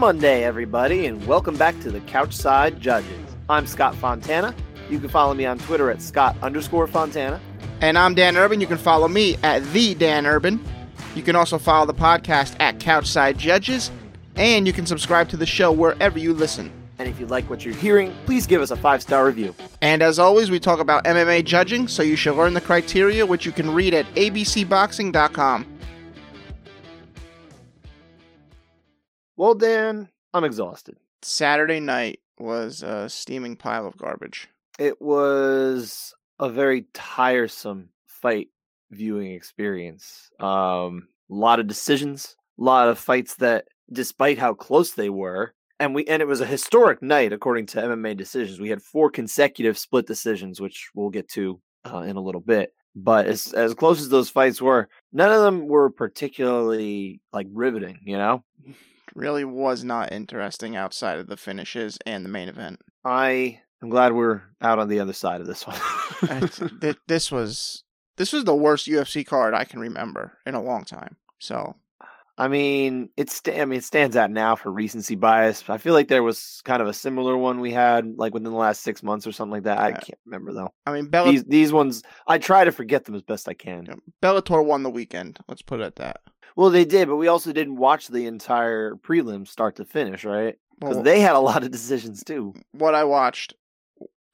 Monday, everybody, and welcome back to the Couchside Judges. I'm Scott Fontana. You can follow me on Twitter at Scott underscore Fontana. And I'm Dan Urban. You can follow me at the Dan Urban. You can also follow the podcast at Couchside Judges, and you can subscribe to the show wherever you listen. And if you like what you're hearing, please give us a five star review. And as always, we talk about MMA judging, so you should learn the criteria, which you can read at abcboxing.com. Well, Dan, I'm exhausted. Saturday night was a steaming pile of garbage. It was a very tiresome fight viewing experience. Um, a lot of decisions, a lot of fights that, despite how close they were, and we and it was a historic night according to MMA decisions. We had four consecutive split decisions, which we'll get to uh, in a little bit. But as as close as those fights were, none of them were particularly like riveting. You know, really was not interesting outside of the finishes and the main event. I am glad we're out on the other side of this one. th- this was this was the worst UFC card I can remember in a long time. So, I mean, it's I mean, it stands out now for recency bias. I feel like there was kind of a similar one we had like within the last six months or something like that. I can't remember though. I mean, Bell- These these ones, I try to forget them as best I can. Bellator won the weekend. Let's put it at that. Well, they did, but we also didn't watch the entire prelim start to finish, right? Because Well, they had a lot of decisions too. what I watched,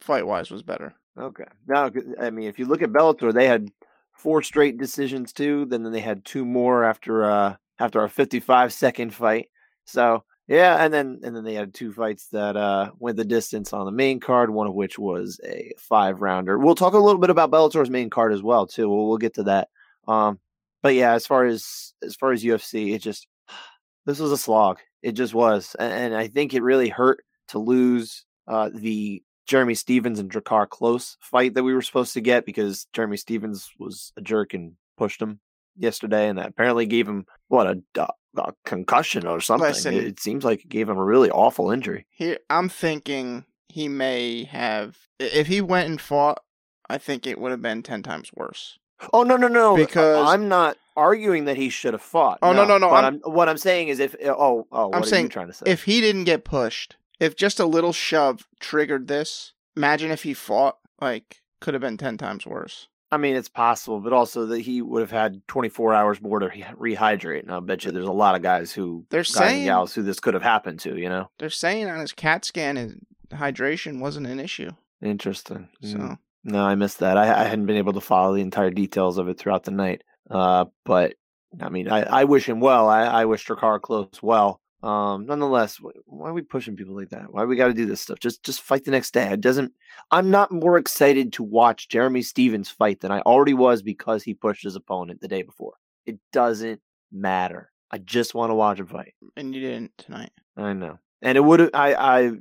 fight wise, was better. Okay. Now, I mean, if you look at Bellator, they had four straight decisions too. Then then they had two more after uh after a 55 second fight. So yeah, and then and then they had two fights that uh went the distance on the main card. One of which was a five rounder. We'll talk a little bit about Bellator's main card as well too. We'll, we'll get to that. Um, but yeah, as far as as far as UFC, it just this was a slog. It just was, and, and I think it really hurt to lose uh, the Jeremy Stephens and Drakkar Klose fight that we were supposed to get because Jeremy Stephens was a jerk and pushed him yesterday, and that apparently gave him what a, a, a concussion or something. Listen. it, it seems like it gave him a really awful injury. Here, I'm thinking he may have. If he went and fought, I think it would have been ten times worse. Oh no no no! Because- I'm not arguing that he should have fought. Oh, no, no, no, But I'm- I'm, what I'm saying is if oh oh what I'm are saying you trying to say? If he didn't get pushed, if just a little shove triggered this, imagine if he fought. Like, could have been ten times worse. I mean, it's possible, but also that he would have had 24 hours more to rehydrate. And I'll bet you there's a lot of guys who, They're guys saying- gals who this could have happened to. You know, They're saying on his CAT scan, his hydration wasn't an issue. interesting. So Mm. No, I missed that. I, I hadn't been able to follow the entire details of it throughout the night. Uh, but I mean, I, I wish him well. I, I wish Drakkar Klose well. Um, nonetheless, why are we pushing people like that? Why we got to do this stuff? Just, just fight the next day. It doesn't. I'm not more excited to watch Jeremy Stephens fight than I already was because he pushed his opponent the day before. It doesn't matter. I just want to watch him fight. and you didn't tonight. I know. And it would have I, I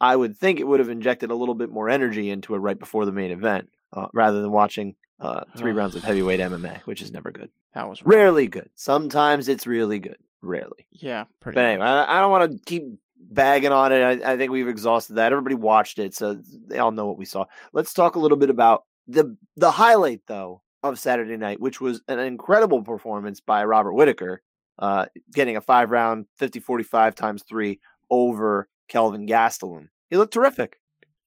I would think it would have injected a little bit more energy into it right before the main event, uh, rather than watching uh, three rounds of heavyweight MMA, which is never good. That was. Rarely good. Sometimes it's really good. Rarely. Yeah, pretty. But anyway, I, I don't want to keep bagging on it. I, I think we've exhausted that. Everybody watched it, so they all know what we saw. Let's talk a little bit about the the highlight though of Saturday night, which was an incredible performance by Robert Whittaker, uh, getting a five round 50-45 times three over Kelvin Gastelum. He looked terrific.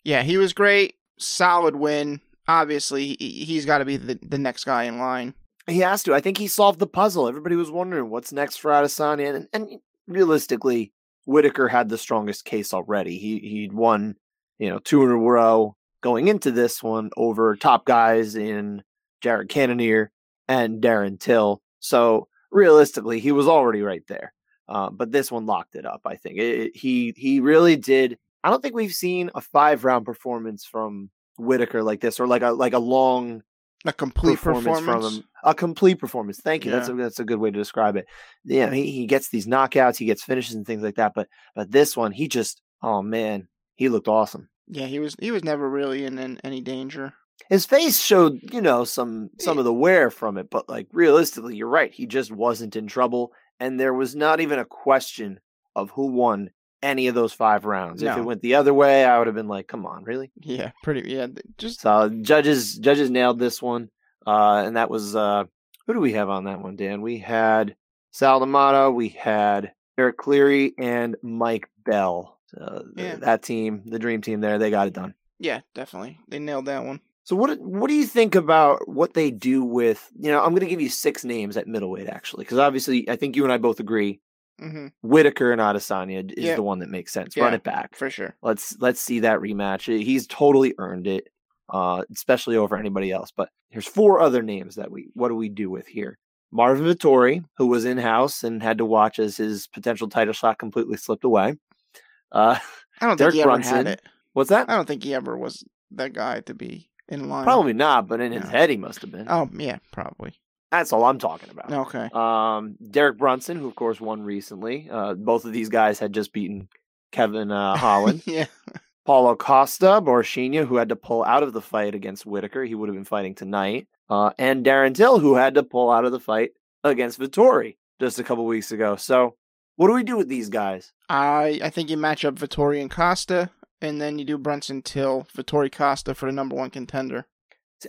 Yeah, he was great. Solid win. Obviously, he, he's got to be the, the next guy in line. He has to. I think he solved the puzzle. Everybody was wondering what's next for Adesanya, and, and realistically, Whittaker had the strongest case already. He he'd won, you know, two in a row going into this one over top guys in Jared Cannonier and Darren Till. So realistically, he was already right there. Uh, but this one locked it up. I think it, it- he he really did. I don't think we've seen a five round performance from Whittaker like this, or like a like a long A complete performance, performance. from him. A complete performance. Thank you. That's a, that's a good way to describe it. Yeah, he, he gets these knockouts, he gets finishes and things like that. But but this one, he just oh man, he looked awesome. Yeah, he was he was never really in, in any danger. His face showed you know some some of the wear from it, but like realistically, you're right. He just wasn't in trouble, and there was not even a question of who won any of those five rounds. If it went the other way, I would have been like, come on, really? Yeah, pretty. Yeah, just So judges judges nailed this one, uh, and that was uh, who do we have on that one, Dan? We had Sal D'Amato, we had Derek Cleary and Mike Bell. So Yeah. that team, the dream team there, they got it done. Yeah, definitely. They nailed that one. So what what do you think about what they do with, you know, I'm going to give you six names at middleweight actually because obviously I think you and I both agree hmm Whittaker and Adesanya is Yeah. the one that makes sense. Run it back. For sure. Let's let's see that rematch. He's totally earned it, uh, especially over anybody else. But there's four other names that we. What do we do with here? Marvin Vettori, who was in house and had to watch as his potential title shot completely slipped away. Uh, I don't Derek think he ever had it. what's that? I don't think he ever was that guy to be in line. Probably not, but in his No. head he must have been. Oh yeah, probably. That's all I'm talking about. Okay. Um, Derek Brunson, who of course won recently. Uh, both of these guys had just beaten Kevin uh, Holland. yeah. Paulo Costa, Borrachinha, who had to pull out of the fight against Whittaker. He would have been fighting tonight. Uh, and Darren Till, who had to pull out of the fight against Vettori just a couple weeks ago. So, what do we do with these guys? I I think you match up Vettori and Costa, and then you do Brunson Till, Vettori Costa for the number one contender.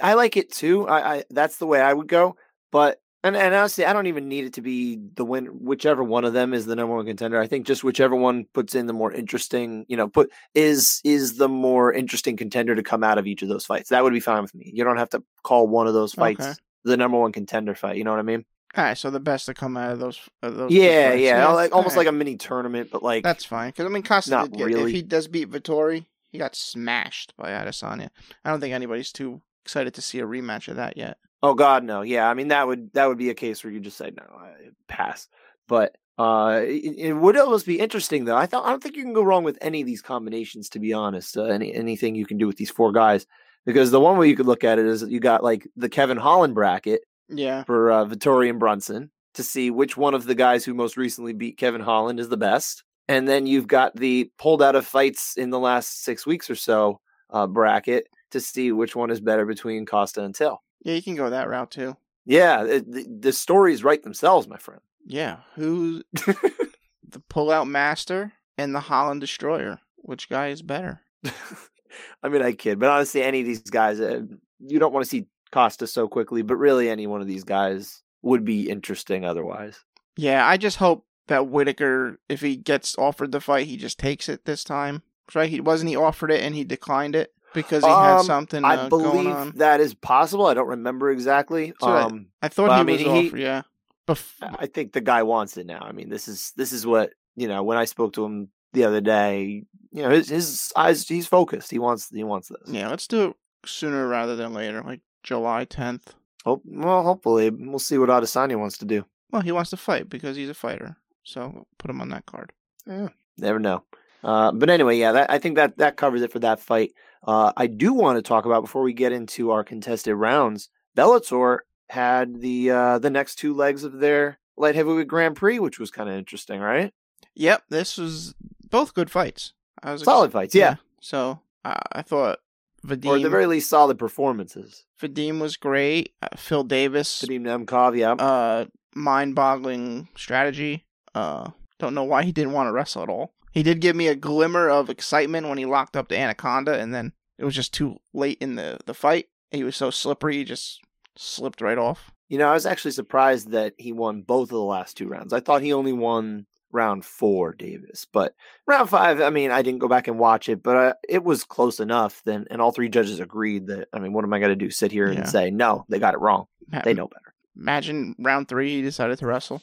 I like it too. I, I that's the way I would go. But and, and honestly, I don't even need it to be the win. Whichever one of them is the number one contender. I think just whichever one puts in the more interesting, you know, put is is the more interesting contender to come out of each of those fights. That would be fine with me. You don't have to call one of those fights Okay. the number one contender fight. You know what I mean? All right, so the best to come out of those. Of those two Yeah, yeah, like almost all like a mini tournament, but like That's fine. Because I mean, Costa, Not did get- really. if he does beat Vettori, he got smashed by Adesanya. I don't think anybody's too excited to see a rematch of that yet. Oh God, no. Yeah, I mean that would that would be a case where you just say no, I pass. But uh, it, it would almost be interesting though. I thought I don't think you can go wrong with any of these combinations. To be honest, uh, any anything you can do with these four guys, because the one way you could look at it is you got like the Kevin Holland bracket Yeah. for uh, Vettori and Brunson to see which one of the guys who most recently beat Kevin Holland is the best, and then you've got the pulled out of fights in the last six weeks or so uh, bracket to see which one is better between Costa and Till. Yeah, you can go that route too. Yeah, it, the, the stories write themselves, my friend. Yeah. Who's the pullout master and the Holland destroyer? Which guy is better? I mean, I kid, but honestly, any of these guys, uh, you don't want to see Costa so quickly, but really, any one of these guys would be interesting otherwise. Yeah, I just hope that Whittaker, if he gets offered the fight, he just takes it this time. Right? He wasn't he offered it and he declined it because he had Um, something I uh, going believe that is possible. I don't remember exactly. So I- um, I thought he I mean, was he- offered. Yeah. Bef- I think the guy wants it now. I mean, this is this is what you know. When I spoke to him the other day, you know, his his eyes, he's focused. He wants he wants this. yeah. Let's do it sooner rather than later, like July tenth. Hope, well, hopefully, we'll see what Adesanya wants to do. Well, he wants to fight because he's a fighter. So put him on that card. Yeah, never know. Uh, but anyway, yeah, that, I think that that covers it for that fight. Uh, I do want to talk about before we get into our contested rounds. Bellator had the uh, the next two legs of their light heavyweight Grand Prix, which was kind of interesting, right? Yep, this was both good fights. I was ex- Solid fights, yeah, So uh, I thought or at the very least, solid performances. Vadim was great. Uh, Phil Davis, Vadim Nemkov, yeah, uh, mind-boggling strategy. Uh, don't know why he didn't want to wrestle at all. He did give me a glimmer of excitement when he locked up the Anaconda, and then it was just too late in the the fight. He was so slippery, he just slipped right off. You know, I was actually surprised that he won both of the last two rounds. I thought he only won round four, Davis, but round five. I mean, I didn't go back and watch it, but uh, it was close enough. Then, and all three judges agreed that. I mean, what am I going to do? Sit here Yeah. and say no? They got it wrong. Ma- They know better. Imagine round three, he decided to wrestle.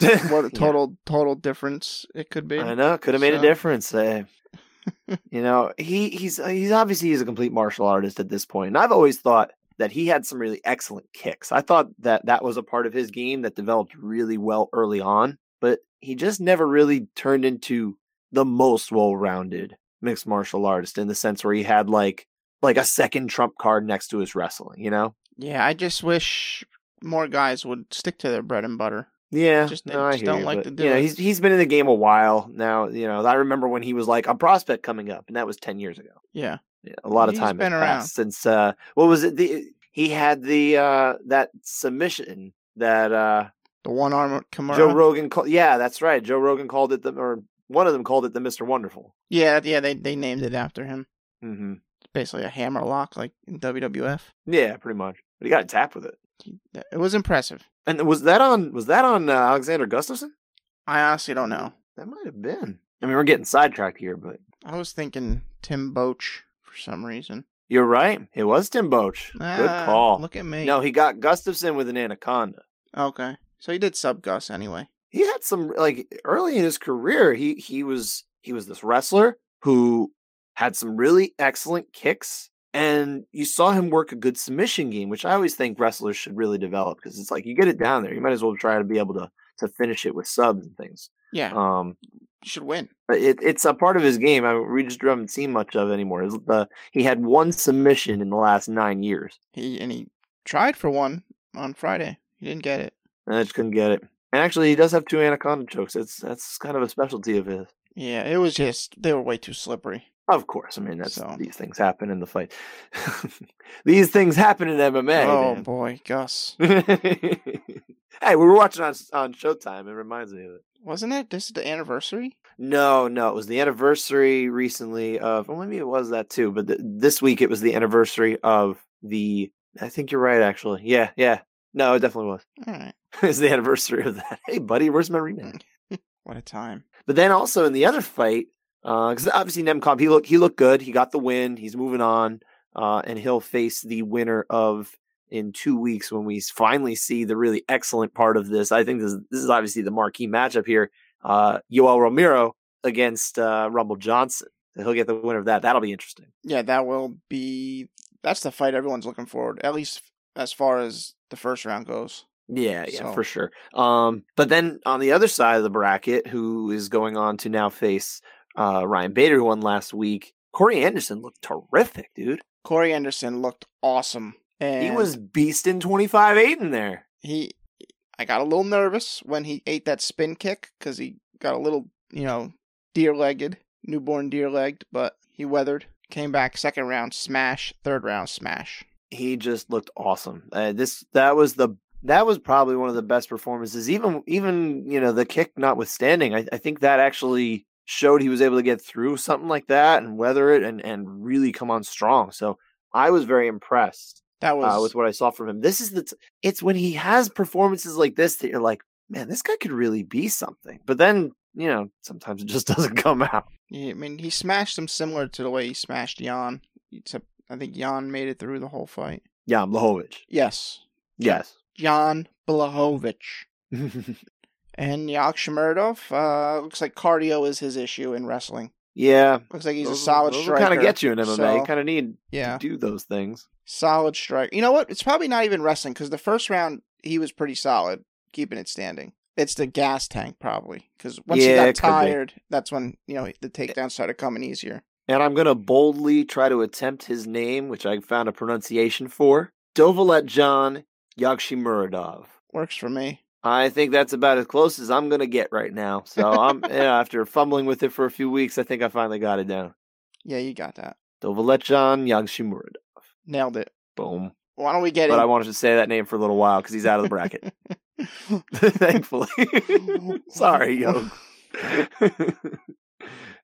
What a Yeah. total total difference it could be. I know, could have made a difference. Uh, you know, he he's he's obviously he's a complete martial artist at this point, and I've always thought that he had some really excellent kicks. I thought that that was a part of his game that developed really well early on, he just never really turned into the most well-rounded mixed martial artist in the sense where he had like like a second trump card next to his wrestling. You know? Yeah, I just wish more guys would stick to their bread and butter. Yeah, Just- no, I just don't you, like but, to do you know, he's he's been in the game a while now. You know, I remember when he was like a prospect coming up, and that was ten years ago. Yeah. Yeah, a lot of He's time been has around. passed since uh what was it the he had the uh that submission that uh The one arm Kimura. Joe Rogan called yeah that's right Joe Rogan called it the or one of them called it the Mr. Wonderful. yeah, yeah, they they named it after him. hmm It's basically a hammer lock like in WWF. Yeah, pretty much. But he got tapped with it. It was impressive. And was that on was that on uh, Alexander Gustafsson? I honestly don't know. That might have been. I mean, we're getting sidetracked here, but I was thinking Tim Boetsch for some reason. you're right. It was Tim Boetsch. Good Ah, call. Look at me. No, he got Gustafsson with an anaconda. Okay. So he did sub Gus anyway. He had some like early in his career. He he was he was this wrestler who had some really excellent kicks, and you saw him work a good submission game, which I always think wrestlers should really develop because it's like you get it down there, you might as well try to be able to to finish it with subs and things. Yeah. Um, should win. but it, it's a part of his game. I we just haven't seen much of it anymore. The, he had one submission in the last nine years, He and he tried for one on Friday. He didn't get it. I just couldn't get it. And actually, he does have two anaconda chokes. It's that's kind of a specialty of his. Yeah, it was just they were way too slippery. Of course, I mean that's So- these things happen in the fight. these things happen in MMA. oh man. boy, Gus. hey, we were watching on on Showtime. It reminds me of it. Wasn't it? This is the anniversary? No, no, it was the anniversary recently of. Well, maybe it was that too, but th- this week it was the anniversary of the. I think you're right, actually. Yeah, yeah. No, it definitely was. Alright. it's the anniversary of that. Hey, buddy, where's my rematch? What a time. But then also in the other fight, because obviously Nemkov, he looked he looked good. He got the win. He's moving on, uh, and he'll face the winner of in two weeks when we finally see the really excellent part of this. I think this this is obviously the marquee matchup here. Uh, Yoel Romero against uh, Rumble Johnson. He'll get the winner of that. That'll be interesting. Yeah, that will be that's the fight everyone's looking forward, at least as far as the first round goes. Yeah, yeah, So- for sure. Um, but then on the other side of the bracket, who is going on to now face uh, Ryan Bader, who won last week? Corey Anderson looked terrific, dude. Corey Anderson looked awesome. And He was beasting 25 8 in there. he I got a little nervous when he ate that spin kick cuz he got a little, you know, deer-legged, newborn deer-legged, but he weathered. Came back second round smash, third round smash. He just looked awesome. Uh, this that was the that was probably one of the best performances. Even even you know the kick notwithstanding, I, I think that actually showed he was able to get through something like that and weather it and and really come on strong. So I was very impressed That was uh, with what I saw from him. This is the t- it's when he has performances like this that you're like, man, this guy could really be something. But then you know sometimes it just doesn't come out. Yeah, I mean, he smashed him similar to the way he smashed Jan. Except I think Jan made it through the whole fight. Yeah, Blachowicz. Yes, Yes. Jan Blachowicz. And Yagshimuradov, uh, looks like cardio is his issue in wrestling. yeah. Looks like he's a solid those striker. kind of get you in MMA. so- kind of need yeah, to do those things. solid strike. You know what? It's probably not even wrestling because the first round he was pretty solid, keeping it standing. It's the gas tank probably because once Yeah, he got tired, that's when you know the takedowns started coming easier. And I'm going to boldly try to attempt his name, which I found a pronunciation for. Dovalet John Yagshimuradov. Works for me. I think that's about as close as I'm going to get right now. So I'm yeah, after fumbling with it for a few weeks, I think I finally got it down. Yeah, you got that. Dovalet John Yagshimuradov. Nailed it. Boom. Why don't we get But I wanted to say that name for a little while because he's out of the bracket. Thankfully. Sorry, yo.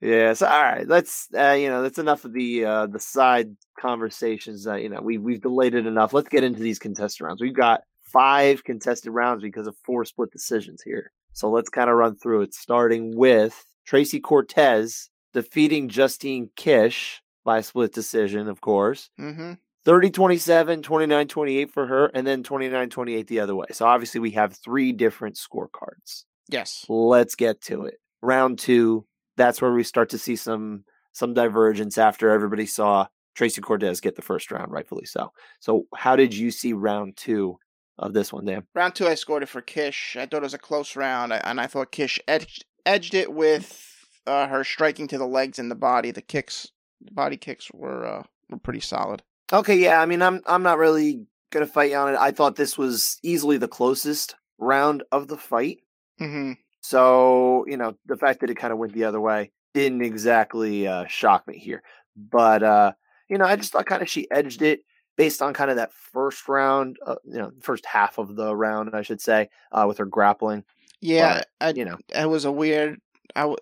Yeah. So all right, let's uh, you know that's enough of the uh, the side conversations. Uh, you know we we've delayed it enough. Let's get into these contested rounds. We've got five contested rounds because of four split decisions here. So let's kind of run through it, starting with Tracy Cortez defeating Justine Kish by split decision, of course. mm-hmm. 30 27, 29 28 for her, and then 29 28 the other way. So obviously, we have three different scorecards. Yes. Let's get to it. Round two, that's where we start to see some some divergence after everybody saw Tracy Cortez get the first round, rightfully so. So, how did you see round two of this one, Dan? Round two, I scored it for Kish. I thought it was a close round, and I thought Kish edged edged it with uh, her striking to the legs and the body. The kicks, the body kicks were uh, were pretty solid. Okay, yeah, I mean, I'm I'm not really gonna fight you on it. I thought this was easily the closest round of the fight. Mm-hmm. So, you know, the fact that it kind of went the other way didn't exactly uh, shock me here. But, uh, you know, I just thought kind of she edged it based on kind of that first round, uh, you know, first half of the round, I should say, uh, with her grappling. Yeah, I, You know, it was a weird. I, w-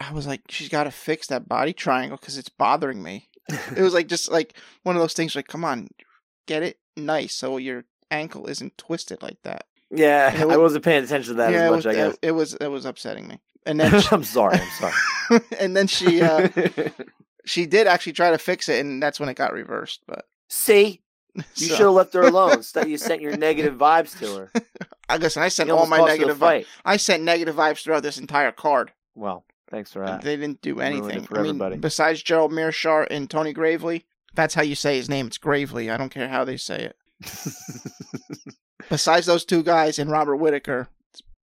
I was like, she's got to fix that body triangle because it's bothering me. It was like just like one of those things. Like, come on, get it nice so your ankle isn't twisted like that. Yeah, It wa- I wasn't paying attention to that yeah, as it much. was, I guess. It, it was it was upsetting me. And then she, I'm sorry. I'm sorry. and then she uh, she did actually try to fix it, and that's when it got reversed. But See, you so- should have left her alone. Instead, you sent your negative vibes to her. I guess I sent all my cost you the negative. Vi- fight. I sent negative vibes throughout this entire card. Well, thanks for and that. They didn't do anything. for I mean, everybody. besides Gerald Meerschaert and Tony Gravely, that's how you say his name. It's Gravely. I don't care how they say it. Besides those two guys and Robert Whittaker,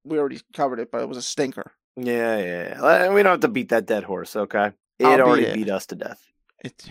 we already covered it, but it was a stinker. yeah, yeah, yeah. We don't have to beat that dead horse, okay? It I'll beat already it. beat us to death. It,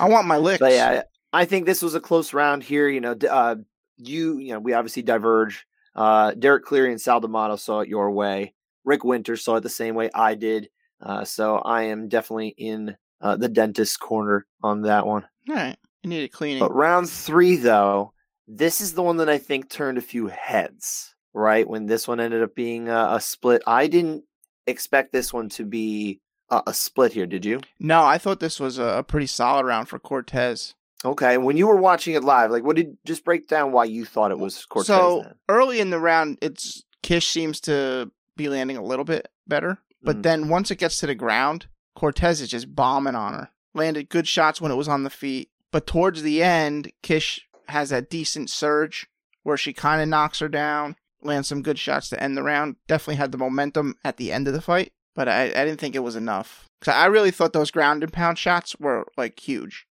I want my licks. But yeah, I think this was a close round here. You know, uh, you, you know, we obviously diverge. Uh, Derek Cleary and Sal D'Amato saw it your way. Rick Winter saw it the same way I did. Uh, so I am definitely in uh, the dentist corner on that one. All right. You need a cleaning. But round three, though, this is the one that I think turned a few heads, right? When this one ended up being a, a split. I didn't expect this one to be a, a split here, did you? no, I thought this was a, a pretty solid round for Cortez. Okay. When you were watching it live, like, what did just break down why you thought it was Cortez so then? early in the round, it's Kish seems to be landing a little bit better, but Mhm. then once it gets to the ground, Cortez is just bombing on her. Landed good shots when it was on the feet, but towards the end, Kish has that decent surge where she kind of knocks her down, lands some good shots to end the round. Definitely had the momentum at the end of the fight, but I, I didn't think it was enough. Cause I really thought those ground and pound shots were like huge.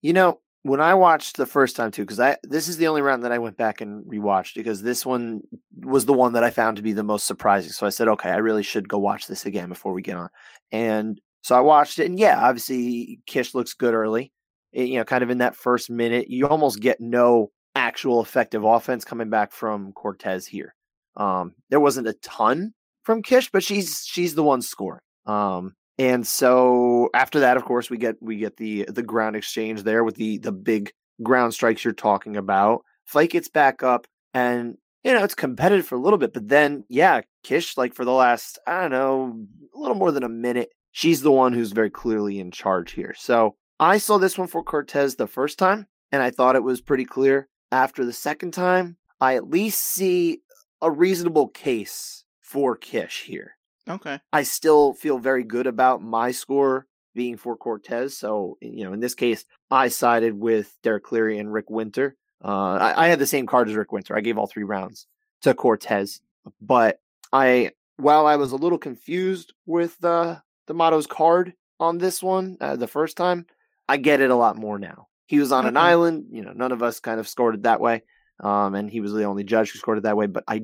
You know, when I watched the first time too, because I this is the only round that I went back and rewatched because this one was the one that I found to be the most surprising. So I said, okay, I really should go watch this again before we get on. And so I watched it, and yeah, obviously Kish looks good early. It- you know, kind of in that first minute, you almost get no actual effective offense coming back from Cortez here. Um, there wasn't a ton from Kish, but she's she's the one scoring. Um, and so after that, of course, we get we get the the ground exchange there with the the big ground strikes you're talking about. Fight gets back up, and you know it's competitive for a little bit, but then yeah, Kish like for the last I don't know a little more than a minute, she's the one who's very clearly in charge here. So I saw this one for Cortez the first time, and I thought it was pretty clear. After the second time, I at least see a reasonable case for Kish here. Okay. I still feel very good about my score being for Cortez. So, you know, in this case, I sided with Derek Cleary and Rick Winter. Uh, I, I had the same card as Rick Winter. I gave all three rounds to Cortez, but I, while I was a little confused with the motto's card on this one uh, the first time, I get it a lot more now. He was on an Okay. island. You know, none of us kind of scored it that way, um, and he was the only judge who scored it that way. But I,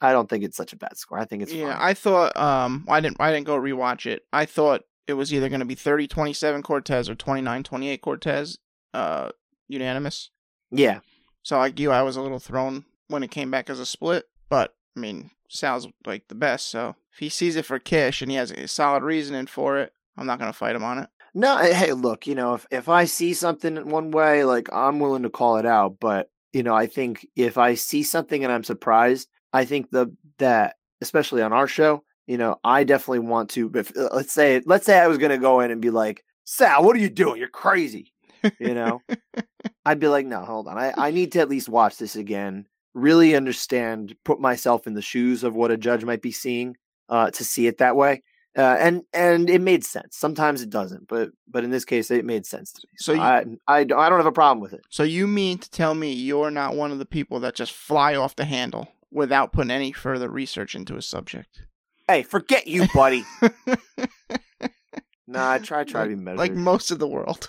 I don't think it's such a bad score. I think it's yeah, fine. I thought um I didn't I didn't go rewatch it. I thought it was either going to be 30-27 Cortez or 29-28 Cortez uh unanimous. yeah. So like you I was a little thrown when it came back as a split, but I mean, Sal's like the best, so if he sees it for Kish and he has a solid reasoning for it, I'm not going to fight him on it. No, eh, hey, look, you know, if if I see something in one way, like I'm willing to call it out, but you know, I think if I see something and I'm surprised, I think the that especially on our show, you know, I definitely want to. If uh, let's say let's say I was going to go in and be like, Sal, what are you doing? You're crazy. You know, I'd be like, no, hold on. I I need to at least watch this again, really understand, put myself in the shoes of what a judge might be seeing, uh, to see it that way uh, and and it made sense. Sometimes it doesn't, but but in this case, it made sense to me. So So you- I, I I don't have a problem with it. So you mean to tell me you're not one of the people that just fly off the handle without putting any further research into a subject? Hey, forget you, buddy. nah, I try try to be measured. like most of the world.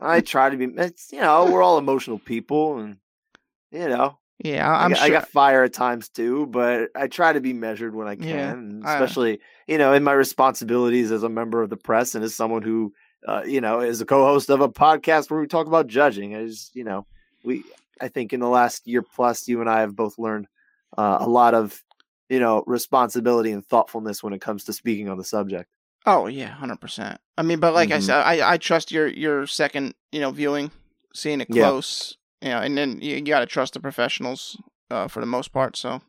I try to be. It's you know we're all emotional people, and you know yeah, I I'm got, sure. I got fire at times too, but I try to be measured when I can, Yeah, and I- especially you know in my responsibilities as a member of the press and as someone who uh, you know is a co-host of a podcast where we talk about judging. I just you know we I think in the last year plus, you and I have both learned uh, a lot of you know responsibility and thoughtfulness when it comes to speaking on the subject. Oh yeah, hundred percent. I mean, but like I Mhm. said, I I trust your your second you know viewing, seeing it Yeah. You know, and then you, you got to trust the professionals uh, for the most part. So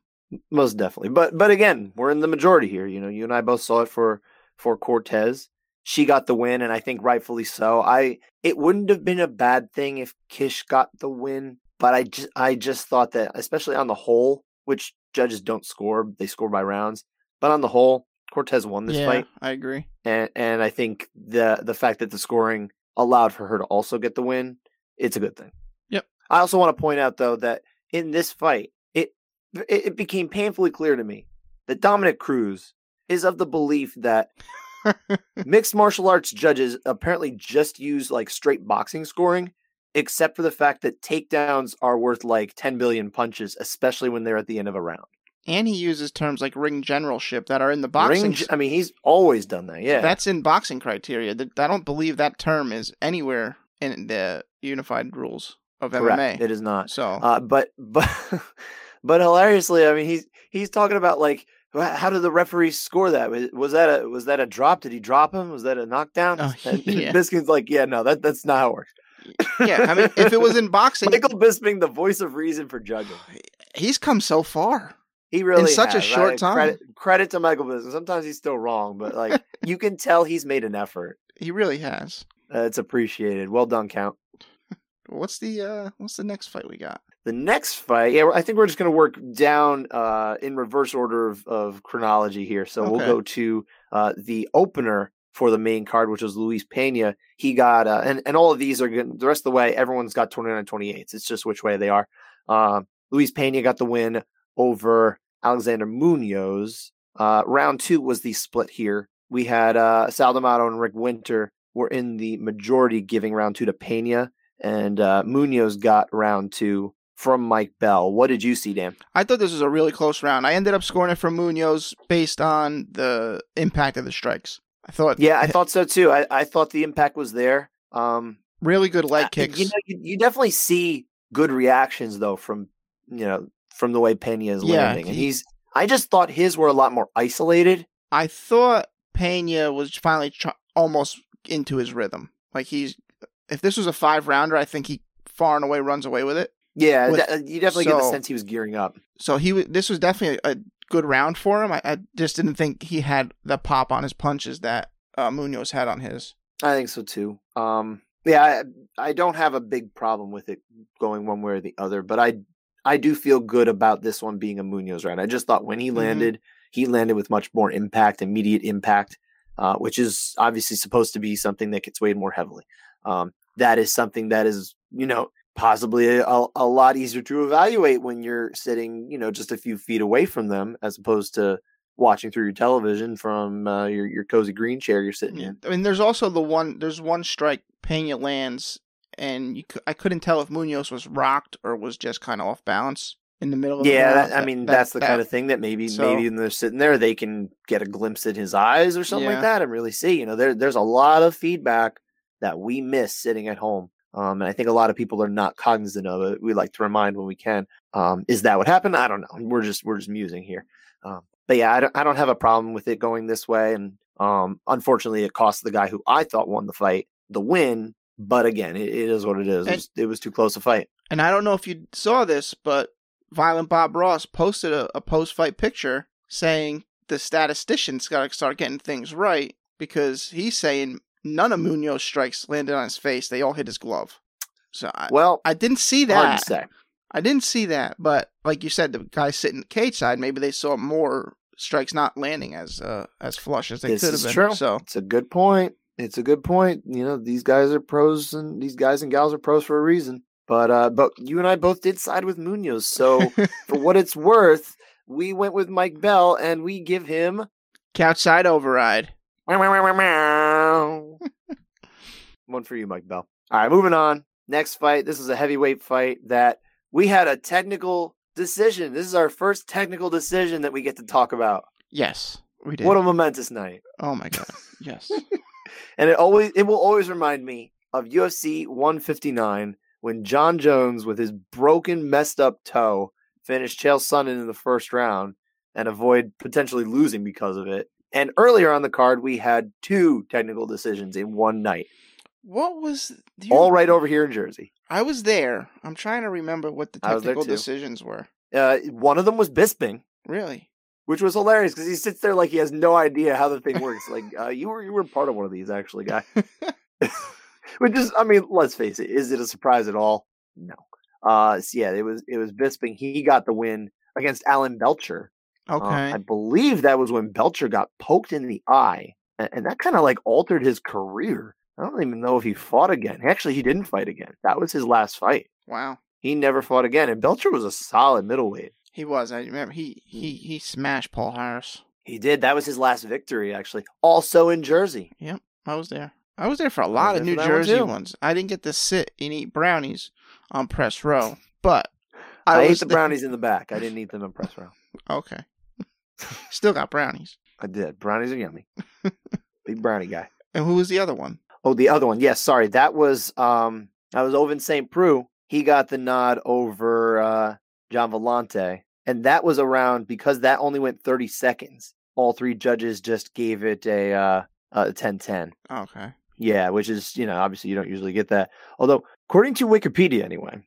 Most definitely. But but again, we're in the majority here. You know, you and I both saw it for for Cortez. She got the win, and I think rightfully so. I it wouldn't have been a bad thing if Kish got the win, but I just I just thought that, especially on the whole, which judges don't score; they score by rounds. But on the whole, Cortez won this yeah, fight, I agree. and and I think the the fact that the scoring allowed for her to also get the win, it's a good thing. I also want to point out though that in this fight, it it became painfully clear to me that Dominick Cruz is of the belief that mixed martial arts judges apparently just use like straight boxing scoring, except for the fact that takedowns are worth like 10 billion punches, especially when they're at the end of a round. And he uses terms like ring generalship that are in the boxing. Ring, I mean, he's always done that. Yeah. That's in boxing criteria. I don't believe that term is anywhere in the unified rules of correct. MMA. It is not. So Uh, but but but hilariously, I mean, he's he's talking about like how did the referee score that? Was, that a was that a drop? Did he drop him? Was that a knockdown? Oh, yeah. Bisping's like, yeah, no, that that's not how it works. yeah, I mean, if it was in boxing, Michael Bisping, the voice of reason for judging. he's come so far. He really in such a has. short I- time. Credit, credit to Michael Bisping. Sometimes he's still wrong, but like you can tell he's made an effort. He really has. Uh, it's appreciated. Well done, Count. What's the uh what's the next fight we got? The next fight, yeah, I think we're just going to work down uh, in reverse order of, of chronology here. So we'll go to uh, the opener for the main card, which was Luis Pena. He got, uh, and, and all of these are good. The rest of the way, everyone's got 29 28s. It's just which way they are. Uh, Luis Pena got the win over Alexander Munoz. Uh, round two was the split here. We had uh, Sal D'Amato and Rick Winter were in the majority, giving round two to Pena, and uh, Munoz got round two from Mike Bell. What did you see, Dan? I thought this was a really close round. I ended up scoring it for Munoz based on the impact of the strikes. I thought, Yeah, I thought so too. I, I thought the impact was there. Um, really good leg kicks. You know, you, you definitely see good reactions though from you know from the way Pena is Yeah, landing, and he- he's. I just thought his were a lot more isolated. I thought Pena was finally tr- almost into his rhythm. Like he's, if this was a five rounder, I think he far and away runs away with it. Yeah, With- uh, you definitely get the sense he was gearing up. So he, this was definitely a, a good round for him. I, I just didn't think he had the pop on his punches that uh, Munoz had on his. I think so too. Um, yeah, I, I don't have a big problem with it going one way or the other, but I I do feel good about this one being a Munoz round. I just thought when he Mhm. landed, he landed with much more impact, immediate impact, uh, which is obviously supposed to be something that gets weighed more heavily. Um, that is something that is, you know, possibly a, a, lot easier to evaluate when you're sitting, you know, just a few feet away from them, as opposed to watching through your television from uh, your your cozy green chair you're sitting in. I mean, there's also the one. There's one strike Pena lands, and you, I couldn't tell if Munoz was rocked or was just kind of off balance in the middle of Yeah, that, I mean that's the kind of thing that maybe so- maybe when they're sitting there they can get a glimpse in his eyes or something Yeah. like that and really see. You know, there there's a lot of feedback that we miss sitting at home. Um, and I think a lot of people are not cognizant of it. We like to remind when we can. Um, is that what happened? I don't know. We're just we're just musing here. Um, but yeah, I don't I don't have a problem with it going this way. And um, unfortunately, it cost the guy who I thought won the fight the win. But again, it, it is what it is. It was, it was too close a fight. And I don't know if you saw this, but Violent Bob Ross posted a, a post fight picture saying the statisticians got to start getting things right because he's saying none of Munoz's strikes landed on his face. They all hit his glove. So I, Well, I didn't see that. I didn't see that. But like you said, the guy sitting cage side, maybe they saw more strikes not landing as uh, as flush as they This could have been. true. So It's a good point. It's a good point. You know, these guys are pros and these guys and gals are pros for a reason. But uh but you and I both did side with Munoz. So for what it's worth, we went with Mike Bell and we give him couch side override. One for you, Mike Bell. All right, moving on. Next fight. This is a heavyweight fight that we had a technical decision. This is our first technical decision that we get to talk about. Yes, we did. What a momentous night. oh my god. Yes. and it always it will always remind me of UFC 159 when Jon Jones with his broken messed up toe finished Chael Sonnen in the first round and avoid potentially losing because of it. And earlier on the card we had two technical decisions in one night. what was you- All right over here in Jersey. I was there. I'm trying to remember what the I was there technical decisions were. Uh, one of them was Bisping, Really? which was hilarious because he sits there like he has no idea how the thing works. like uh, you were you were part of one of these actually, guy. Which is, I mean, let's face it, is it a surprise at all? No. Uh, so yeah, it was it was Bisping. He got the win against Alan Belcher. Uh, Okay. I believe that was when Belcher got poked in the eye, and, and that kind of like altered his career. I don't even know if he fought again. Actually, he didn't fight again. That was his last fight. wow. He never fought again. And Belcher was a solid middleweight. He was. I remember he he he smashed Paul Harris. He did. That was his last victory, actually. Also in Jersey. Yep, I was there. I was there for a lot of New one, Jersey too. ones. I didn't get to sit and eat brownies on press row, but I, ate was the there- brownies in the back. I didn't eat them in press row. Okay. Still got brownies. I did. Brownies are yummy. Big brownie guy. And who was the other one? Oh, the other one. Yes, sorry. That was um that was Ovin St. Preux. He got the nod over uh John Vellante. And that was around because that only went 30 seconds. All three judges just gave it a uh a 10-10. Okay. Yeah, which is, you know, obviously you don't usually get that. Although, according to Wikipedia anyway,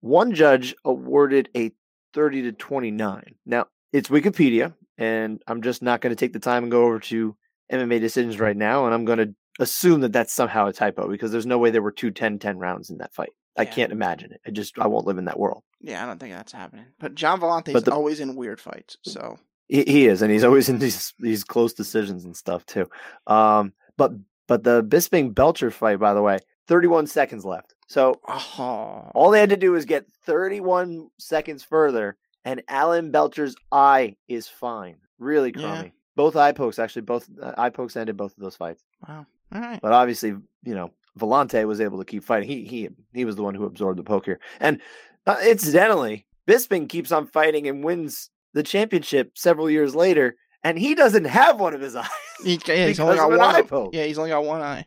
one judge awarded a 30 to 29. Now, it's Wikipedia, and I'm just not going to take the time and go over to MMA decisions right now, and I'm going to assume that that's somehow a typo because there's no way there were two 10 10 rounds in that fight. I can't imagine it. I just, I won't live in that world. Yeah, I don't think that's happening. But John Volante's is always in weird fights. So He, he is, and he's always in these these close decisions and stuff too. Um, but but the Bisping Belcher fight, by the way, 31 seconds left. So oh, All they had to do was get 31 seconds further, and Alan Belcher's eye is fine. Really Yeah. crummy. Both eye pokes, actually, both uh, eye pokes ended both of those fights. wow. All right. But obviously, you know, Volante was able to keep fighting. He he he was the one who absorbed the poke here. And uh, incidentally, Bisping keeps on fighting and wins the championship several years later, and he doesn't have one of his eyes. He, yeah, he's only got one eye eye. poke. Yeah, he's only got one eye.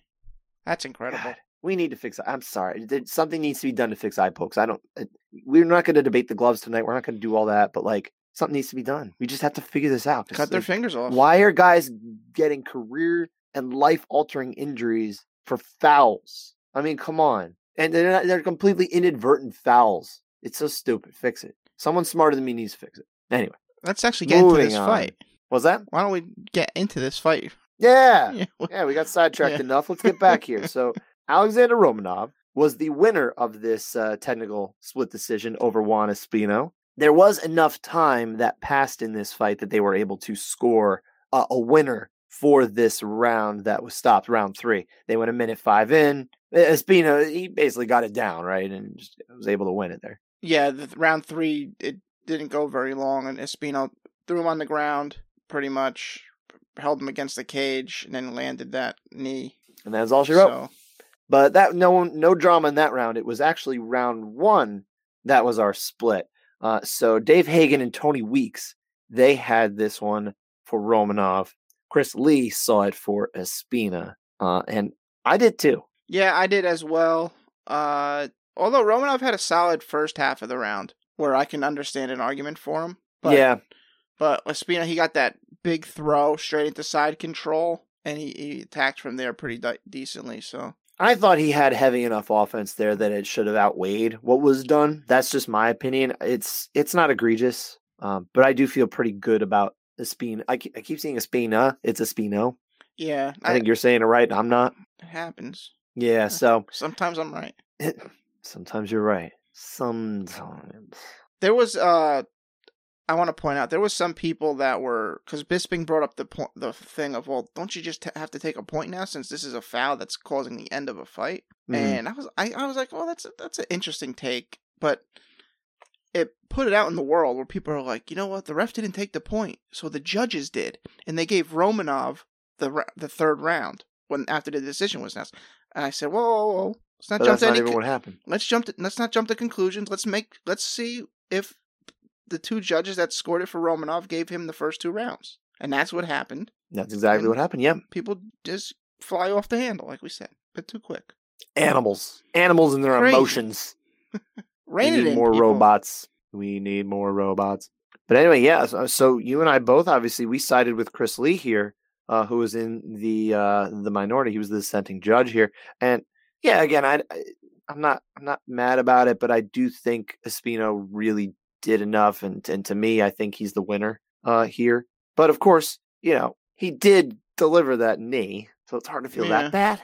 That's incredible. God, we need to fix. I'm sorry. Something needs to be done to fix eye pokes. I don't. uh, We're not going to debate the gloves tonight. We're not going to do all that. But like, something needs to be done. We just have to figure this out. Cut their like, fingers off. why are guys getting career and life altering injuries for fouls? I mean, come on. And they're not, they're completely inadvertent fouls. It's so stupid. Fix it. Someone smarter than me needs to fix it. Anyway, Let's actually get into this on. fight. was that? Why don't we get into this fight? Yeah. Yeah. Yeah, we got sidetracked Yeah. enough. Let's get back here. So Alexander Romanov was the winner of this uh, technical split decision over Juan Espino. There was enough time that passed in this fight that they were able to score uh, a winner for this round that was stopped, round three. They went a minute five in. Espino, he basically got it down, right? And just was able to win it there. Yeah, the th- round three it didn't go very long, and Espino threw him on the ground, pretty much held him against the cage, and then landed that knee. And that's all she wrote. So But that no no drama in that round. It was actually round one that was our split. Uh, so Dave Hagen and Tony Weeks they had this one for Romanov. Chris Lee saw it for Espina, uh, and I did too. yeah, I did as well. Uh, although Romanov had a solid first half of the round, where I can understand an argument for him. But, yeah, but Espina he got that big throw straight into side control, and he, he attacked from there pretty de- decently. So I thought he had heavy enough offense there that it should have outweighed what was done. That's just my opinion. It's it's not egregious, um, but I do feel pretty good about Espina. I, I keep saying Espina. It's Espino. yeah, I think you're saying it right. I'm not. it happens. Yeah, so Sometimes I'm right. sometimes you're right. Sometimes. there was uh I want to point out there was some people that were because Bisping brought up the point the thing of well don't you just t- have to take a point now since this is a foul that's causing the end of a fight Mhm. and I was I, I was like well that's a, that's an interesting take but it put it out in the world where people are like you know what the ref didn't take the point so the judges did and they gave Romanov the the third round when after the decision was announced and I said whoa whoa, whoa. let's not But jump to not any con- what happened. let's jump to, let's not jump to conclusions. Let's make let's see if the two judges that scored it for Romanov gave him the first two rounds. And that's what happened. That's exactly what happened. Yep. People just fly off the handle, like we said, but too quick. Animals. Animals and their Crazy. emotions. Rain we need more people. robots. We need more robots. But anyway, yeah. So, so you and I both obviously we sided with Chris Lee here, uh, who was in the uh, the minority. He was the dissenting judge here, and yeah, again, I, I I'm not I'm not mad about it, but I do think Espino really did enough, and and to me, I think he's the winner uh, here. But of course, you know, he did deliver that knee, so it's hard to feel Yeah. that bad.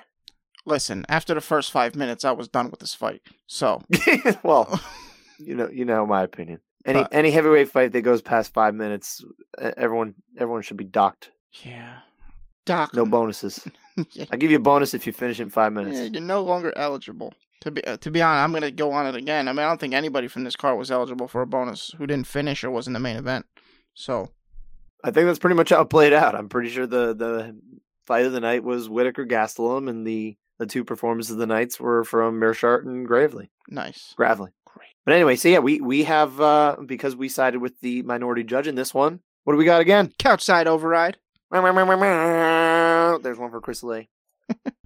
Listen, after the first five minutes, I was done with this fight. So well, you know, you know my opinion. Any But- any heavyweight fight that goes past five minutes, everyone everyone should be docked. Yeah. Doc. No bonuses. yeah, I give you a bonus if you finish in five minutes. yeah, you're no longer eligible. To be uh, to be honest, I'm gonna go on it again. I mean, I don't think anybody from this card was eligible for a bonus who didn't finish or was in the main event. So I think that's pretty much how it played out. I'm pretty sure the the fight of the night was Whittaker Gastelum, and the the two performances of the nights were from Meerschaert and Gravely. nice. Gravely. Great. But anyway, so yeah, we we have uh because we sided with the minority judge in this one. What do we got again? Couch side override. There's one for Chris Lee.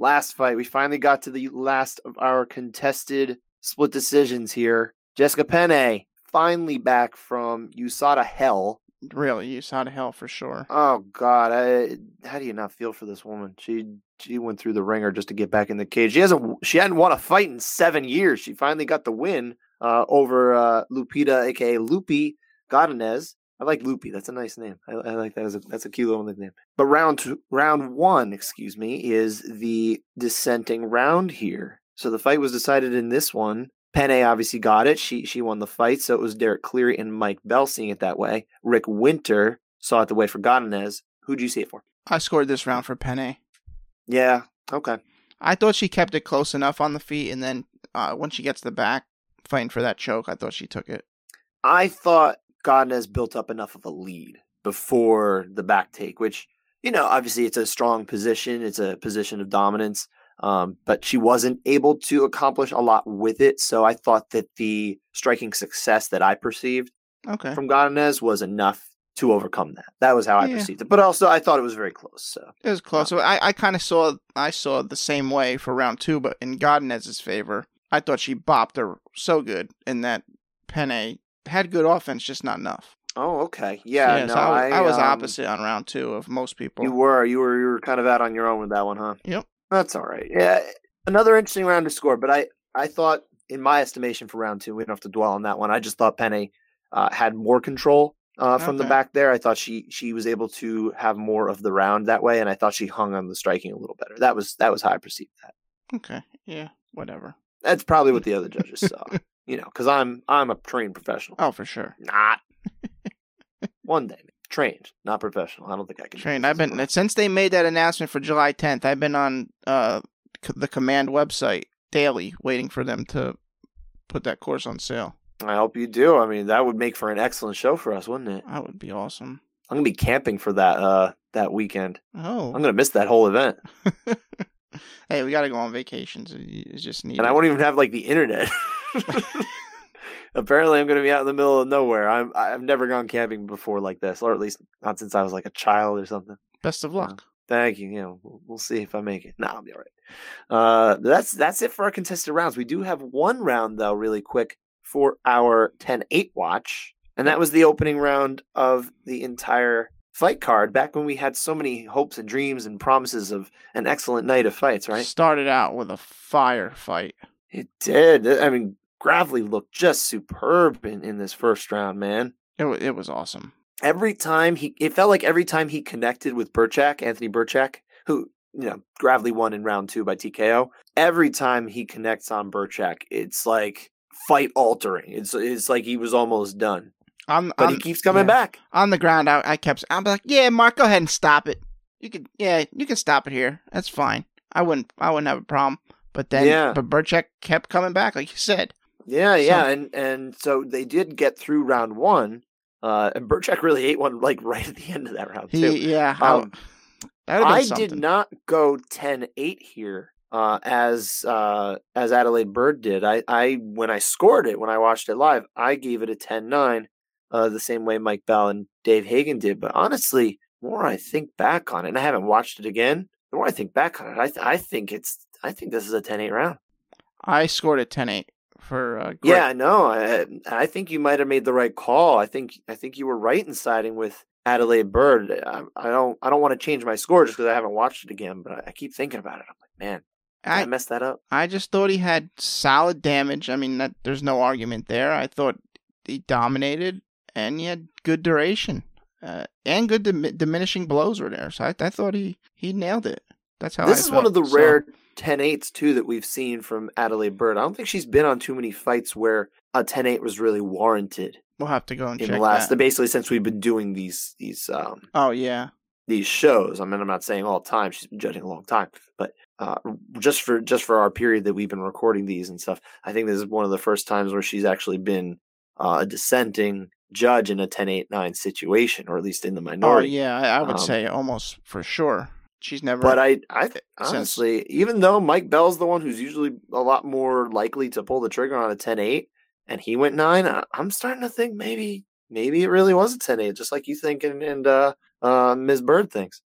last fight, we finally got to the last of our contested split decisions here. Jessica Penne finally back from USADA hell. Really, you saw the hell for sure. Oh God, I, how do you not feel for this woman? She she went through the ringer just to get back in the cage. She hasn't she hadn't won a fight in seven years. She finally got the win uh, over uh, Lupita, aka Lupi Godinez. I like Loopy. That's a nice name. I, I like that as a that's a cute little nickname. But round two, round one, excuse me, is the dissenting round here. So the fight was decided in this one. Penne obviously got it. She she won the fight. So it was Derek Cleary and Mike Bell seeing it that way. Rick Winter saw it the way for Godinez. Who'd you see it for? I scored this round for Penne. Yeah. Okay. I thought she kept it close enough on the feet, and then uh, when she gets the back, fighting for that choke, I thought she took it. I thought Godinez built up enough of a lead before the back take, which, you know, obviously it's a strong position. It's a position of dominance. Um, but she wasn't able to accomplish a lot with it. So I thought that the striking success that I perceived Okay. from Godinez was enough to overcome that. That was how I perceived it. But also, I thought it was very close. So It was close. So I, I kind of saw I saw it the same way for round two, but in Godinez's favor, I thought she bopped her so good in that Penne had good offense, just not enough. Oh, okay. Yeah, so no, I, was- I was um, opposite on round two of most people. You were, you were, you were kind of out on your own with that one, huh? Yep. That's all right. Yeah, another interesting round to score, but I, I thought, in my estimation for round two, we don't have to dwell on that one. I just thought Penne uh, had more control uh, from the back there. I thought she she was able to have more of the round that way, and I thought she hung on the striking a little better. That was that was how I perceived that. okay, yeah, whatever. That's probably what the other judges saw. You know, because I'm I'm a trained professional. Oh, for sure. Not one day trained, not professional. I don't think I can do Trained. I've been since they made that announcement for July 10th. I've been on uh c- the command website daily, waiting for them to put that course on sale. I hope you do. I mean, that would make for an excellent show for us, wouldn't it? That would be awesome. I'm gonna be camping for that uh that weekend. Oh, I'm gonna miss that whole event, hey, we got to go on vacations. It's just needed. and I won't even have like the internet. Apparently, I'm gonna be out in the middle of nowhere. I'm I've never gone camping before like this, or at least not since I was like a child or something. Best of luck. Thank you. You know, we'll, we'll see if I make it. No, I'll be all right. Uh, that's that's it for our contested rounds. We do have one round though, really quick for our 10-8 watch, and that was the opening round of the entire fight card. Back when we had so many hopes and dreams and promises of an excellent night of fights, right? Started out with a fire fight. It did. I mean, Gravely looked just superb in, in this first round, man. It was, it was awesome. every time he it felt like every time he connected with Birchak, Anthony Birchak, who you know Gravely won in round two by TKO. Every time he connects on Birchak, it's like fight altering. It's it's like he was almost done, On but on, he keeps coming yeah. back. on the ground, I, I kept. I'm like, yeah, Mark, go ahead and stop it. You could, yeah, you can stop it here. That's fine. I wouldn't, I wouldn't have a problem. But then, Yeah. but Birchak kept coming back, like you said. Yeah, yeah, So- and and so they did get through round one. Uh, and Birchak really ate one like right at the end of that round He, too. yeah, Um, that'd have been I something. did not go 10-8 here uh, as uh, as Adelaide Byrd did. I, I when I scored it when I watched it live, I gave it a 10-9, uh, the same way Mike Bell and Dave Hagen did. But honestly, the more I think back on it, and I haven't watched it again, the more I think back on it, I th- I think it's I think this is a 10-8 round. I scored a 10-8 for uh, Greg. Yeah, I know. I I think you might have made the right call. I think I think you were right in siding with Adelaide Byrd. I, I don't I don't want to change my score just because I haven't watched it again. But I, I keep thinking about it. I'm like, man, I, I, messed that up. I just thought he had solid damage. I mean, that there's no argument there. I thought he dominated and he had good duration uh, and good dim- diminishing blows were there. So I, I thought he he nailed it. That's how This I is one of the. So, rare 10 8s too that we've seen from Adelaide Byrd. I don't think she's been on too many fights where a 10-8 was really warranted We'll have to go and in check the last. that. Basically, since we've been doing these these um Oh yeah, these shows. I mean, I'm not saying all the time. She's been judging a long time, but uh, just for just for our period that we've been recording these and stuff, I think this is one of the first times where she's actually been uh, a dissenting judge in a 10-8-9 situation, or at least in the oh minority. yeah. I, I would Um, say almost for sure. She's never. But I, I th- Since- honestly, even though Mike Bell's the one who's usually a lot more likely to pull the trigger on a 10-8, and he went nine, I, I'm starting to think maybe maybe it really was a 10-8, just like you think and, and uh, uh, Ms. Byrd thinks.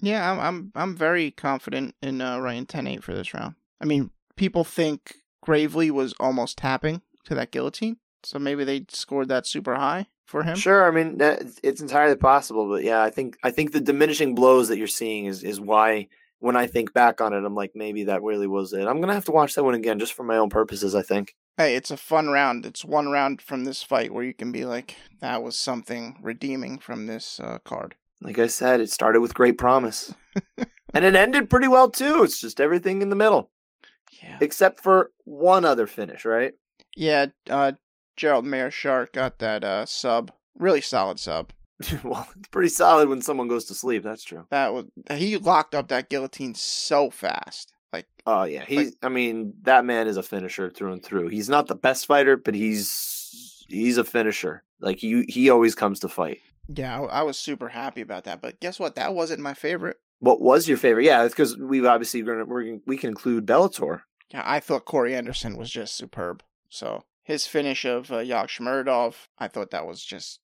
Yeah, I'm I'm I'm very confident in uh, writing 10-8 for this round. I mean, people think Gravely was almost tapping to that guillotine, so maybe they scored that super high for him. Sure, I mean it's entirely possible, but yeah, I think I think the diminishing blows that you're seeing is is why when I think back on it, I'm like maybe that really was it. I'm gonna have to watch that one again just for my own purposes. I think. Hey, it's a fun round. It's one round from this fight where you can be like, that was something redeeming from this uh, card. Like I said, it started with great promise, and it ended pretty well too. It's just everything in the middle, Yeah. except for one other finish, right? Yeah, uh, Gerald Meerschaert got that uh, sub. Really solid sub. well, it's pretty solid when someone goes to sleep. That's true. That was he locked up that guillotine so fast. Like Oh yeah, he's. I mean, that man is a finisher through and through. He's not the best fighter, but he's he's a finisher. Like he he always comes to fight. yeah, I, I was super happy about that. But guess what? That wasn't my favorite. What was your favorite? Yeah, it's because we've obviously gonna we're, we can include Bellator. Yeah, I thought Corey Anderson was just superb. So his finish of uh, Yagshimuradov, I thought that was just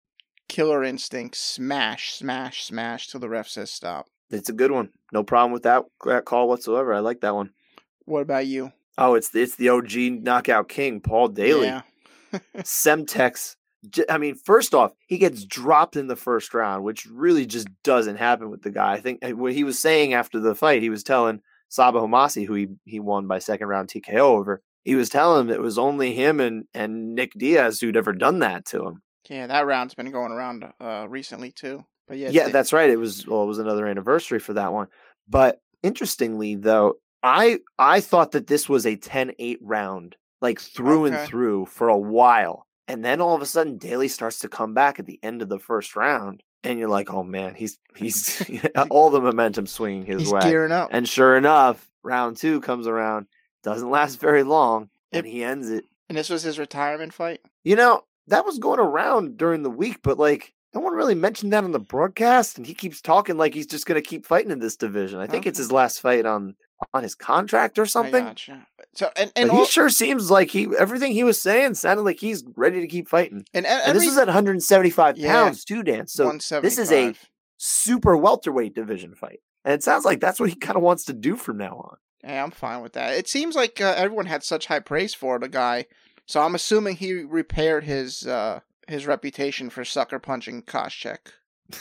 killer instinct, smash, smash, smash till the ref says stop. It's a good one. No problem with that, that call whatsoever. I like that one. What about you? Oh, it's the, it's the OG knockout king, Paul Daley. Yeah. Semtex. I mean, first off, he gets dropped in the first round, which really just doesn't happen with the guy. I think what he was saying after the fight, he was telling Sabah Homasi, who he, he won by second round TKO over, he was telling him it was only him and, and Nick Diaz who'd ever done that to him. Yeah, that round's been going around uh, recently too. But yeah, Yeah, that's right. It was well, it was another anniversary for that one. But interestingly, though, I I thought that this was a 10-8 round, like through Okay. and through for a while. And then all of a sudden Daley starts to come back at the end of the first round. And you're like, oh man, he's he's all the momentum swinging his he's way. gearing up. And sure enough, round two comes around, doesn't last very long, and Yep. he ends it. And this was his retirement fight. You know, that was going around during the week, but like no one really mentioned that on the broadcast, and he keeps talking like he's just going to keep fighting in this division. I think it's his last fight on on his contract or something. gotcha. So and and he sure seems like he everything he was saying sounded like he's ready to keep fighting. and, And this is at 175 Yeah. pounds too, Dan. So this is a super welterweight division fight, and it sounds like that's what he kind of wants to do from now on. Yeah, I'm fine with that. It seems like uh, everyone had such high praise for the guy, so I'm assuming he repaired his uh, his reputation for sucker punching Koscheck.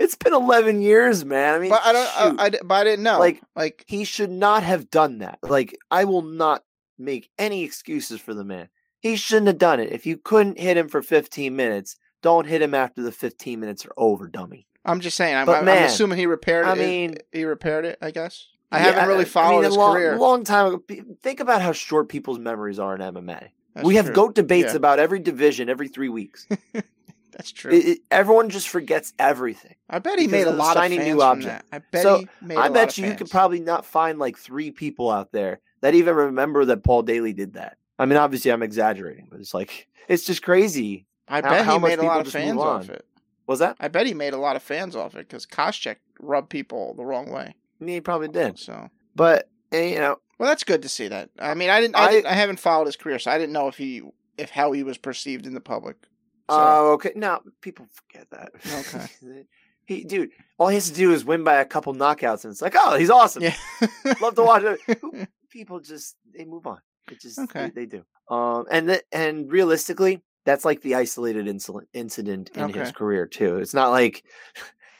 It's been 11 years, man. I mean, But I don't. I, I, but I didn't know. Like- like he should not have done that. Like, I will not make any excuses for the man. He shouldn't have done it. If you couldn't hit him for 15 minutes, don't hit him after the 15 minutes are over, dummy. I'm just saying. I'm, But I'm man, assuming he repaired I it. mean- he repaired it. I guess. I Yeah, haven't really followed I mean, his a long, career. long time ago. Think about how short people's memories are in MMA. That's we have true. goat debates Yeah. about every division every three weeks. That's true. It- it- everyone just forgets everything. I bet he made a lot of fans new object. I bet So, he made I bet you you could probably not find like three people out there that even remember that Paul Daley did that. I mean, obviously, I'm exaggerating, but it's like it's just crazy. I how- bet how he made a lot of fans off it. Was that? I bet he made a lot of fans off it because Koscheck rubbed people the wrong way. He probably did. So, But eh, you know, well, that's good to see that. I mean, I didn't, I, I- didn't, I haven't followed his career, so I didn't know if he, if how he was perceived in the public. So, oh, okay. No, people forget that. Okay. he, dude, all he has to do is win by a couple knockouts, and it's like, oh, he's awesome. yeah, Love to watch it. People just they move on. It just Okay. they, they do. Um, and th- and realistically, that's like the isolated incident incident in his career too. It's not like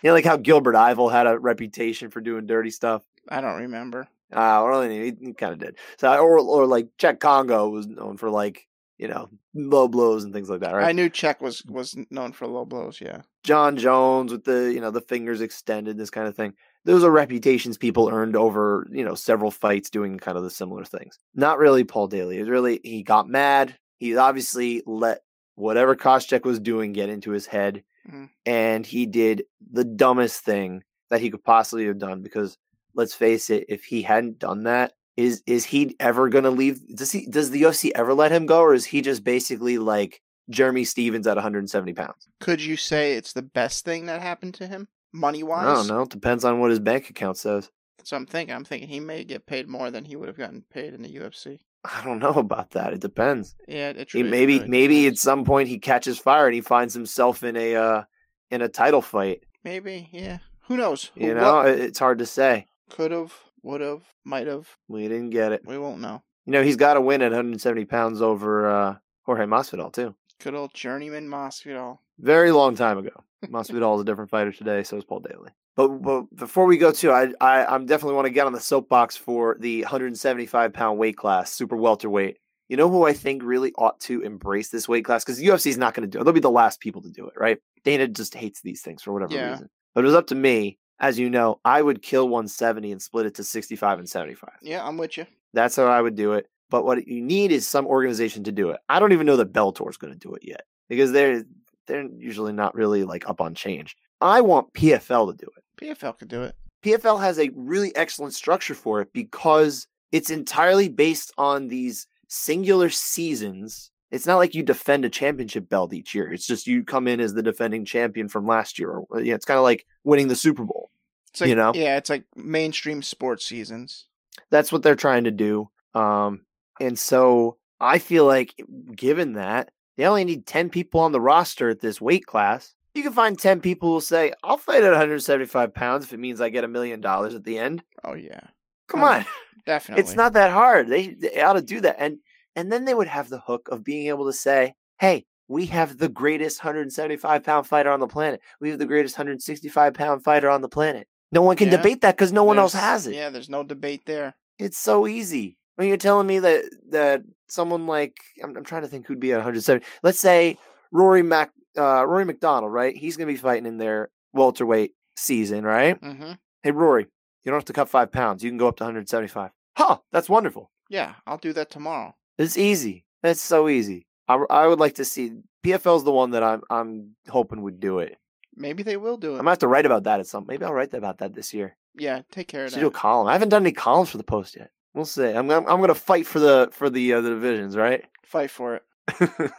you know, like how Gilbert Yvel had a reputation for doing dirty stuff. I don't remember. Uh, or he, he kind of did. So, or or like Cheick Kongo was known for like you know low blows and things like that, right? I knew Czech was was known for low blows. Yeah, Jon Jones with the you know the fingers extended, this kind of thing. Those are reputations people earned over you know several fights doing kind of the similar things. Not really Paul Daley. It was really he got mad, He obviously let whatever Koscheck was doing get into his head, Mhm. and he did the dumbest thing that he could possibly have done. Because let's face it, if he hadn't done that, is is he ever gonna leave? Does he? Does the UFC ever let him go, or is he just basically like Jeremy Stephens at 170 pounds? Could you say it's the best thing that happened to him, money wise? I don't know. It depends on what his bank account says. So I'm thinking. I'm thinking he may get paid more than he would have gotten paid in the UFC. I don't know about that. It depends. Yeah, it He, maybe maybe at some point he catches fire and he finds himself in a uh, in a title fight. maybe yeah. Who knows? You know, It- it's hard to say. could have, would have, might have. We didn't get it. We won't know. You know, he's got to win at 170 pounds over uh, Jorge Masvidal too. Good old journeyman Masvidal. Very long time ago. Masvidal is a different fighter today. So is Paul Daley. But, but before we go to, I I I'm definitely want to get on the soapbox for the 175 pound weight class, super welterweight. You know who I think really ought to embrace this weight class because the UFC is not going to do it. They'll be the last people to do it, right? Dana just hates these things for whatever Yeah. reason. But it was up to me, as you know, I would kill 170 and split it to 65 and 75. Yeah, I'm with you. That's how I would do it. But what you need is some organization to do it. I don't even know that Bellator is going to do it yet because they're they're usually not really like up on change. I want PFL to do it. PFL could do it. PFL has a really excellent structure for it because it's entirely based on these singular seasons. It's not like you defend a championship belt each year. It's just you come in as the defending champion from last year. Or, yeah, it's kind of like winning the Super Bowl. It's like, You know? yeah, it's like mainstream sports seasons. That's what they're trying to do. Um, and so I feel like, given that they only need 10 people on the roster at this weight class, you can find 10 people who will say, I'll fight at 175 pounds if it means I get a million dollars at the end. Oh yeah, Come Oh, on. definitely. It's not that hard. They, they ought to do that. And and then they would have the hook of being able to say, hey, we have the greatest 175 pound fighter on the planet. We have the greatest 165 pound fighter on the planet. No one can Yeah. debate that because no one else has it. Yeah, there's no debate there. It's so easy. When you're telling me that that someone like I'm, I'm trying to think who'd be at 170. Let's say Rory Mac uh, Rory MacDonald, right? He's gonna be fighting in their welterweight season, right? hmm Hey Rory, you don't have to cut five pounds. You can go up to 175. Huh? That's wonderful. Yeah, I'll do that tomorrow. It's easy. That's so easy. I, I would like to see PFL's the one that I'm I'm hoping would do it. Maybe they will do it. I'm gonna have to write about that at some. Maybe I'll write about that this year. Yeah, take care of Should do a column. I haven't done any columns for the post yet. We'll see. I'm gonna, I'm gonna fight for the for the uh, the divisions, right? Fight for it.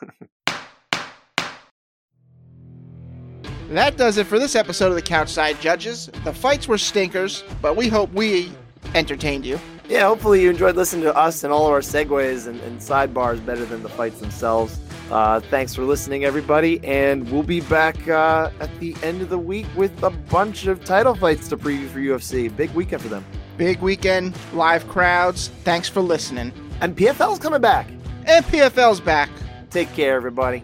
That does it for this episode of the Couchside Judges. The fights were stinkers, but we hope we entertained you. yeah, hopefully you enjoyed listening to us and all of our segues and, and sidebars better than the fights themselves. Uh, thanks for listening, everybody, and we'll be back uh, at the end of the week with a bunch of title fights to preview for UFC. Big weekend for them. Big weekend, live crowds. Thanks for listening. And PFL's coming back. And PFL's back. Take care, everybody.